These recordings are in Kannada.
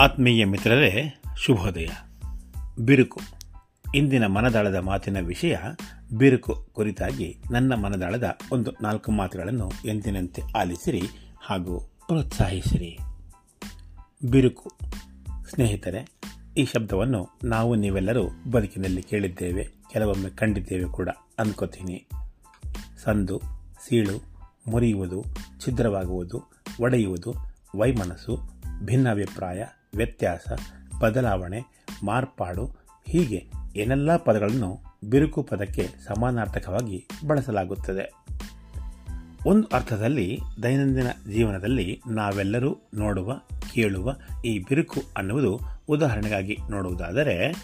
ಆತ್ಮೀಯ ಮಿತ್ರರೇ, ಶುಭೋದಯ. ಬಿರುಕು. ಇಂದಿನ ಮನದಾಳದ ಮಾತಿನ ವಿಷಯ, ಬಿರುಕು ಕುರಿತಾಗಿ ನನ್ನ ಮನದಾಳದ ಒಂದು ನಾಲ್ಕು ಮಾತುಗಳನ್ನು ಎಂದಿನಂತೆ ಆಲಿಸಿರಿ ಹಾಗೂ ಪ್ರೋತ್ಸಾಹಿಸಿರಿ. ಬಿರುಕು. ಸ್ನೇಹಿತರೆ, ಈ ಶಬ್ದವನ್ನು ನಾವು ನೀವೆಲ್ಲರೂ ಬದುಕಿನಲ್ಲಿ ಕೇಳಿದ್ದೇವೆ, ಕೆಲವೊಮ್ಮೆ ಕಂಡಿದ್ದೇವೆ ಕೂಡ ಅಂದ್ಕೋತೀನಿ ಸಂದು, ಸೀಳು, ಮುರಿಯುವುದು, ಛಿದ್ರವಾಗುವುದು, ಒಡೆಯುವುದು, ವೈಮನಸ್ಸು, ಭಿನ್ನಾಭಿಪ್ರಾಯ ವ್ಯತ್ಯಾಸ, ಬದಲಾವಣೆ, ಮಾರ್ಪಾಡು ಹೀಗೆ ಏನೆಲ್ಲ ಪದಗಳನ್ನು ಬಿರುಕು ಪದಕ್ಕೆ ಸಮಾನಾರ್ಥಕವಾಗಿ ಬಳಸಲಾಗುತ್ತದೆ. ಒಂದು ಅರ್ಥದಲ್ಲಿ ದೈನಂದಿನ ಜೀವನದಲ್ಲಿ ನಾವೆಲ್ಲರೂ ನೋಡುವ, ಕೇಳುವ ಈ ಬಿರುಕು ಅನ್ನುವುದು ಉದಾಹರಣೆಗಾಗಿ ನೋಡುವುದಾದರೆ,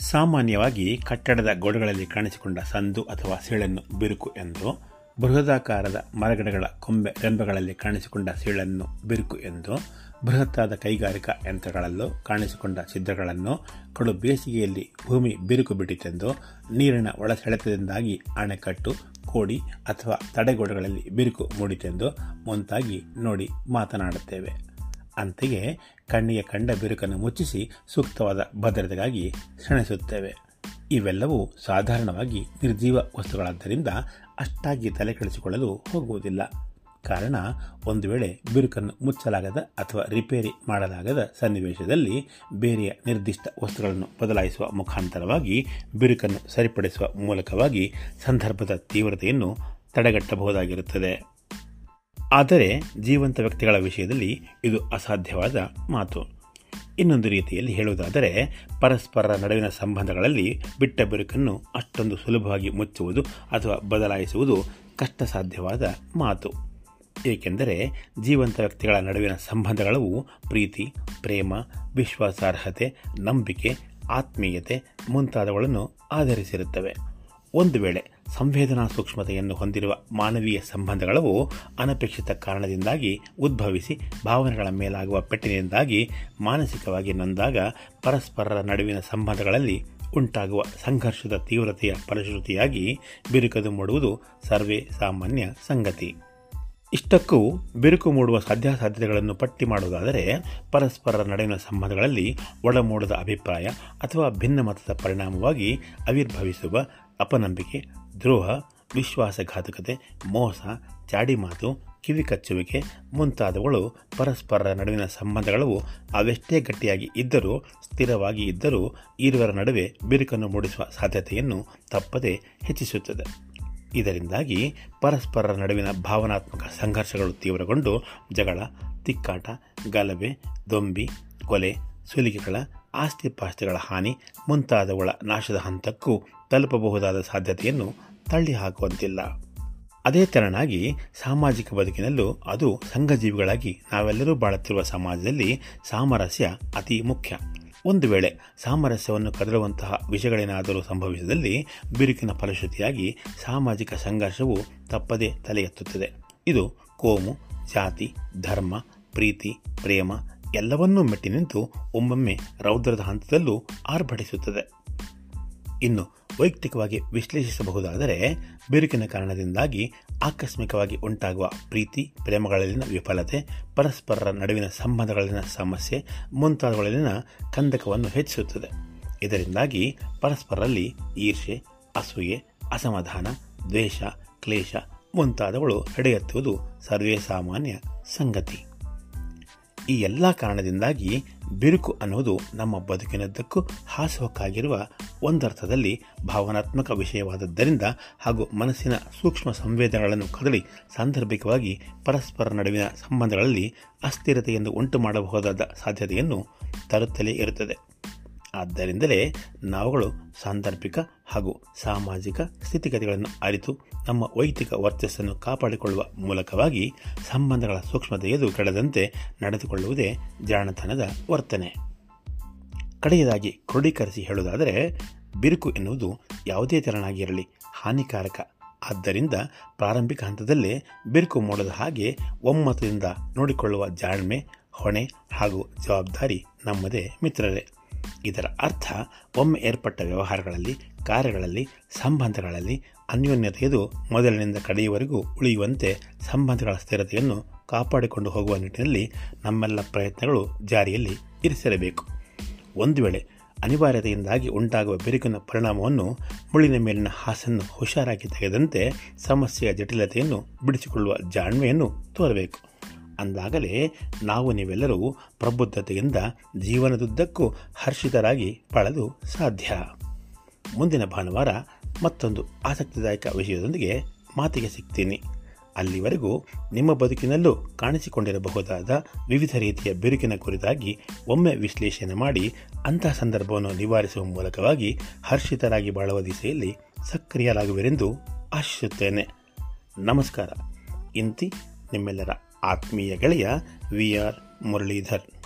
ಸಾಮಾನ್ಯವಾಗಿ ಕಟ್ಟಡದ ಗೋಡೆಗಳಲ್ಲಿ ಕಾಣಿಸಿಕೊಂಡ ಸಂದು ಅಥವಾ ಸೀಳನ್ನು ಬಿರುಕು ಎಂದು, ಬೃಹದಾಕಾರದ ಮರಗಿಡಗಳ ಕೊಂಬೆ ರೆಂಬೆಗಳಲ್ಲಿ ಕಾಣಿಸಿಕೊಂಡ ಸೀಳನ್ನು ಬಿರುಕು ಎಂದು ಬೃಹತ್ತಾದ ಕೈಗಾರಿಕಾ ಯಂತ್ರಗಳಲ್ಲೂ ಕಾಣಿಸಿಕೊಂಡ ಛಿದ್ರಗಳನ್ನು ಕಡು ಬೇಸಿಗೆಯಲ್ಲಿ ಭೂಮಿ ಬಿರುಕು ಬಿಟ್ಟಿತೆಂದು ನೀರಿನ ಒಳಸೆಳೆತದಿಂದಾಗಿ ಅಣೆಕಟ್ಟು, ಕೋಡಿ ಅಥವಾ ತಡೆಗೋಡೆಗಳಲ್ಲಿ ಬಿರುಕು ಮೂಡಿತೆಂದು ಮುಂತಾಗಿ ನೋಡಿ ಮಾತನಾಡುತ್ತೇವೆ. ಅಂತೆಯೇ ಕಣ್ಣಿಗೆ ಕಂಡ ಬಿರುಕನ್ನು ಮುಚ್ಚಿಸಿ ಸೂಕ್ತವಾದ ಭದ್ರತೆಗಾಗಿ ಸೆಣಸುತ್ತೇವೆ ಇವೆಲ್ಲವೂ ಸಾಧಾರಣವಾಗಿ ನಿರ್ಜೀವ ವಸ್ತುಗಳಾದ್ದರಿಂದ ಅಷ್ಟಾಗಿ ತಲೆ ಕೆಡಿಸಿಕೊಳ್ಳಲು ಹೋಗುವುದಿಲ್ಲ. ಕಾರಣ ಒಂದು ವೇಳೆ ಬಿರುಕನ್ನು ಮುಚ್ಚಲಾಗದ ಅಥವಾ ರಿಪೇರಿ ಮಾಡಲಾಗದ ಸನ್ನಿವೇಶದಲ್ಲಿ ಬೇರೆಯ ನಿರ್ದಿಷ್ಟ ವಸ್ತುಗಳನ್ನು ಬದಲಾಯಿಸುವ ಮುಖಾಂತರವಾಗಿ ಬಿರುಕನ್ನು ಸರಿಪಡಿಸುವ ಮೂಲಕವಾಗಿ ಸಂದರ್ಭದ ತೀವ್ರತೆಯನ್ನು ತಡೆಗಟ್ಟಬಹುದಾಗಿರುತ್ತದೆ. ಆದರೆ ಜೀವಂತ ವ್ಯಕ್ತಿಗಳ ವಿಷಯದಲ್ಲಿ ಇದು ಅಸಾಧ್ಯವಾದ ಮಾತು. ಇನ್ನೊಂದು ರೀತಿಯಲ್ಲಿ ಹೇಳುವುದಾದರೆ, ಪರಸ್ಪರರ ನಡುವಿನ ಸಂಬಂಧಗಳಲ್ಲಿ ಬಿಟ್ಟ ಬಿರುಕನ್ನು ಅಷ್ಟೊಂದು ಸುಲಭವಾಗಿ ಮುಚ್ಚುವುದು ಅಥವಾ ಬದಲಾಯಿಸುವುದು ಕಷ್ಟ ಸಾಧ್ಯವಾದ ಮಾತು. ಏಕೆಂದರೆ ಜೀವಂತ ವ್ಯಕ್ತಿಗಳ ನಡುವಿನ ಸಂಬಂಧಗಳು ಪ್ರೀತಿ, ಪ್ರೇಮ, ವಿಶ್ವಾಸಾರ್ಹತೆ, ನಂಬಿಕೆ, ಆತ್ಮೀಯತೆ ಮುಂತಾದವುಗಳನ್ನು ಆಧರಿಸಿರುತ್ತವೆ. ಒಂದು ವೇಳೆ ಸಂವೇದನಾ ಸೂಕ್ಷ್ಮತೆಯನ್ನು ಹೊಂದಿರುವ ಮಾನವೀಯ ಸಂಬಂಧಗಳು ಅನಪೇಕ್ಷಿತ ಕಾರಣದಿಂದಾಗಿ ಉದ್ಭವಿಸಿ ಭಾವನೆಗಳ ಮೇಲಾಗುವ ಪೆಟ್ಟಿನಿಂದಾಗಿ ಮಾನಸಿಕವಾಗಿ ನೊಂದಾಗ ಪರಸ್ಪರರ ನಡುವಿನ ಸಂಬಂಧಗಳಲ್ಲಿ ಉಂಟಾಗುವ ಸಂಘರ್ಷದ ತೀವ್ರತೆಯ ಫಲಶ್ರುತಿಯಾಗಿ ಬಿರುಕದು ಮೂಡುವುದು ಸರ್ವೇ ಸಾಮಾನ್ಯ ಸಂಗತಿ. ಇಷ್ಟಕ್ಕೂ ಬಿರುಕು ಮೂಡುವ ಸಾಧ್ಯಾಸಾಧ್ಯತೆಗಳನ್ನು ಪಟ್ಟಿ ಮಾಡುವುದಾದರೆ ಪರಸ್ಪರರ ನಡುವಿನ ಸಂಬಂಧಗಳಲ್ಲಿ ಒಡಮೂಡದ ಅಭಿಪ್ರಾಯ ಅಥವಾ ಭಿನ್ನ ಮತದ ಪರಿಣಾಮವಾಗಿ ಆವಿರ್ಭವಿಸುವ ಅಪನಂಬಿಕೆ, ದ್ರೋಹ, ವಿಶ್ವಾಸಘಾತಕತೆ, ಮೋಸ ಚಾಡಿಮಾತು ಕಿವಿ ಕಚ್ಚುವಿಕೆ ಮುಂತಾದವುಗಳು ಪರಸ್ಪರರ ನಡುವಿನ ಸಂಬಂಧಗಳು ಅವೆಷ್ಟೇ ಗಟ್ಟಿಯಾಗಿ ಇದ್ದರೂ, ಸ್ಥಿರವಾಗಿ ಇದ್ದರೂ, ಇರುವರ ನಡುವೆ ಬಿರುಕನ್ನು ಮೂಡಿಸುವ ಸಾಧ್ಯತೆಯನ್ನು ತಪ್ಪದೆ ಹೆಚ್ಚಿಸುತ್ತದೆ. ಇದರಿಂದಾಗಿ ಪರಸ್ಪರರ ನಡುವಿನ ಭಾವನಾತ್ಮಕ ಸಂಘರ್ಷಗಳು ತೀವ್ರಗೊಂಡು ಜಗಳ, ತಿಕ್ಕಾಟ, ಗಲಭೆ, ದೊಂಬಿ, ಕೊಲೆ, ಸುಲಿಗೆಗಳ, ಆಸ್ತಿಪಾಸ್ತಿಗಳ ಹಾನಿ ಮುಂತಾದವುಗಳ ನಾಶದ ಹಂತಕ್ಕೂ ತಲುಪಬಹುದಾದ ಸಾಧ್ಯತೆಯನ್ನು ತಳ್ಳಿ ಹಾಕುವಂತಿಲ್ಲ ಅದೇ ತೆರನಾಗಿ ಸಾಮಾಜಿಕ ಬದುಕಿನಲ್ಲೂ ಅದು ಸಂಘಜೀವಿಗಳಾಗಿ ನಾವೆಲ್ಲರೂ ಬಾಳುತ್ತಿರುವ ಸಮಾಜದಲ್ಲಿ ಸಾಮರಸ್ಯ ಅತಿ ಮುಖ್ಯ. ಒಂದು ವೇಳೆ ಸಾಮರಸ್ಯವನ್ನು ಕದಲುವಂತಹ ವಿಷಯಗಳೇನಾದರೂ ಸಂಭವಿಸಿದಲ್ಲಿ ಬಿರುಕಿನ ಫಲಶ್ರುತಿಯಾಗಿ ಸಾಮಾಜಿಕ ಸಂಘರ್ಷವು ತಪ್ಪದೇ ತಲೆ ಎತ್ತುತ್ತದೆ ಇದು ಕೋಮು, ಜಾತಿ, ಧರ್ಮ, ಪ್ರೀತಿ, ಪ್ರೇಮ ಎಲ್ಲವನ್ನೂ ಮೆಟ್ಟಿ ನಿಂತು ಒಮ್ಮೊಮ್ಮೆ ರೌದ್ರದ ಹಂತದಲ್ಲೂ ಆರ್ಭಟಿಸುತ್ತದೆ. ಇನ್ನು ವೈಯಕ್ತಿಕವಾಗಿ ವಿಶ್ಲೇಷಿಸಬಹುದಾದರೆ ಬಿರುಕಿನ ಕಾರಣದಿಂದಾಗಿ ಆಕಸ್ಮಿಕವಾಗಿ ಉಂಟಾಗುವ ಪ್ರೀತಿ, ಪ್ರೇಮಗಳಲ್ಲಿನ ವಿಫಲತೆ, ಪರಸ್ಪರರ ನಡುವಿನ ಸಂಬಂಧಗಳಲ್ಲಿನ ಸಮಸ್ಯೆ, ಮುಂತಾದವುಗಳಲ್ಲಿನ ಕಂದಕವನ್ನು ಹೆಚ್ಚಿಸುತ್ತದೆ. ಇದರಿಂದಾಗಿ ಪರಸ್ಪರರಲ್ಲಿ ಈರ್ಷೆ ಅಸೂಯೆ, ಅಸಮಾಧಾನ, ದ್ವೇಷ, ಕ್ಲೇಶ ಮುಂತಾದವುಗಳು ನಡೆಯುತ್ತಿರುವುದು ಸರ್ವೇ ಸಾಮಾನ್ಯ ಸಂಗತಿ. ಈ ಎಲ್ಲ ಕಾರಣದಿಂದಾಗಿ ಬಿರುಕು ಅನ್ನುವುದು ನಮ್ಮ ಬದುಕಿನದ್ದಕ್ಕೂ ಹಾಸುಹೊಕ್ಕಾಗಿರುವ ಒಂದರ್ಥದಲ್ಲಿ ಭಾವನಾತ್ಮಕ ವಿಷಯವಾದದ್ದರಿಂದ ಹಾಗೂ ಮನಸ್ಸಿನ ಸೂಕ್ಷ್ಮ ಸಂವೇದನೆಗಳನ್ನು ಕದಲಿ ಸಾಂದರ್ಭಿಕವಾಗಿ ಪರಸ್ಪರ ನಡುವಿನ ಸಂಬಂಧಗಳಲ್ಲಿ ಅಸ್ಥಿರತೆಯನ್ನು ಉಂಟು ಮಾಡಬಹುದಾದ ಸಾಧ್ಯತೆಯನ್ನು ತರುತ್ತಲೇ ಇರುತ್ತದೆ. ಆದ್ದರಿಂದಲೇ ನಾವುಗಳು ಸಾಂದರ್ಭಿಕ ಹಾಗೂ ಸಾಮಾಜಿಕ ಸ್ಥಿತಿಗತಿಗಳನ್ನು ಅರಿತು ನಮ್ಮ ವೈಯಕ್ತಿಕ ವರ್ಚಸ್ಸನ್ನು ಕಾಪಾಡಿಕೊಳ್ಳುವ ಮೂಲಕವಾಗಿ ಸಂಬಂಧಗಳ ಸೂಕ್ಷ್ಮತೆಯದು ಕೆಡದಂತೆ ನಡೆದುಕೊಳ್ಳುವುದೇ ಜಾಣತನದ ವರ್ತನೆ. ಕಡೆಯದಾಗಿ ಕ್ರೋಢೀಕರಿಸಿ ಹೇಳುವುದಾದರೆ, ಬಿರುಕು ಎನ್ನುವುದು ಯಾವುದೇ ತೆರನಾಗಿರಲಿ, ಹಾನಿಕಾರಕ. ಆದ್ದರಿಂದ ಪ್ರಾರಂಭಿಕ ಹಂತದಲ್ಲೇ ಬಿರುಕು ಮೂಡದ ಹಾಗೆ ಒಮ್ಮತದಿಂದ ನೋಡಿಕೊಳ್ಳುವ ಜಾಣ್ಮೆ, ಹೊಣೆ ಹಾಗೂ ಜವಾಬ್ದಾರಿ ನಮ್ಮದೇ ಮಿತ್ರರೇ. ಇದರ ಅರ್ಥ, ಒಮ್ಮೆ ಏರ್ಪಟ್ಟ ವ್ಯವಹಾರಗಳಲ್ಲಿ, ಕಾರ್ಯಗಳಲ್ಲಿ, ಸಂಬಂಧಗಳಲ್ಲಿ ಅನ್ಯೋನ್ಯತೆಯದು ಮೊದಲಿನಿಂದ ಕಡೆಯವರೆಗೂ ಉಳಿಯುವಂತೆ ಸಂಬಂಧಗಳ ಸ್ಥಿರತೆಯನ್ನು ಕಾಪಾಡಿಕೊಂಡು ಹೋಗುವ ನಿಟ್ಟಿನಲ್ಲಿ ನಮ್ಮೆಲ್ಲ ಪ್ರಯತ್ನಗಳು ಜಾರಿಯಲ್ಲಿ ಇರಿಸಿರಬೇಕು. ಒಂದು ವೇಳೆ ಅನಿವಾರ್ಯತೆಯಿಂದಾಗಿ ಉಂಟಾಗುವ ಬಿರುಕಿನ ಪರಿಣಾಮವನ್ನು ಮುಳ್ಳಿನ ಮೇಲಿನ ಹಾಸನ್ನು ಹುಷಾರಾಗಿ ತೆಗೆದಂತೆ ಸಮಸ್ಯೆಯ ಜಟಿಲತೆಯನ್ನು ಬಿಡಿಸಿಕೊಳ್ಳುವ ಜಾಣ್ಮೆಯನ್ನು ತೋರಬೇಕು. ಅಂದಾಗಲೇ ನಾವು ನೀವೆಲ್ಲರೂ ಪ್ರಬುದ್ಧತೆಯಿಂದ ಜೀವನದುದ್ದಕ್ಕೂ ಹರ್ಷಿತರಾಗಿ ಬಾಳಲು ಸಾಧ್ಯ. ಮುಂದಿನ ಭಾನುವಾರ ಮತ್ತೊಂದು ಆಸಕ್ತಿದಾಯಕ ವಿಷಯದೊಂದಿಗೆ ಮಾತಿಗೆ ಸಿಗ್ತೀನಿ. ಅಲ್ಲಿವರೆಗೂ ನಿಮ್ಮ ಬದುಕಿನಲ್ಲೂ ಕಾಣಿಸಿಕೊಂಡಿರಬಹುದಾದ ವಿವಿಧ ರೀತಿಯ ಬಿರುಕಿನ ಕುರಿತಾಗಿ ಒಮ್ಮೆ ವಿಶ್ಲೇಷಣೆ ಮಾಡಿ ಅಂತಹ ಸಂದರ್ಭವನ್ನು ನಿವಾರಿಸುವ ಮೂಲಕವಾಗಿ ಹರ್ಷಿತರಾಗಿ ಬಾಳುವ ದಿಸೆಯಲ್ಲಿ ಸಕ್ರಿಯರಾಗುವಿರೆಂದು ಆಶಿಸುತ್ತೇನೆ. ನಮಸ್ಕಾರ. ಇಂತಿ ನಿಮ್ಮೆಲ್ಲರ ಆತ್ಮೀಯ ಗೆಳೆಯ ವಿ ಆರ್ ಮುರಳೀಧರ್.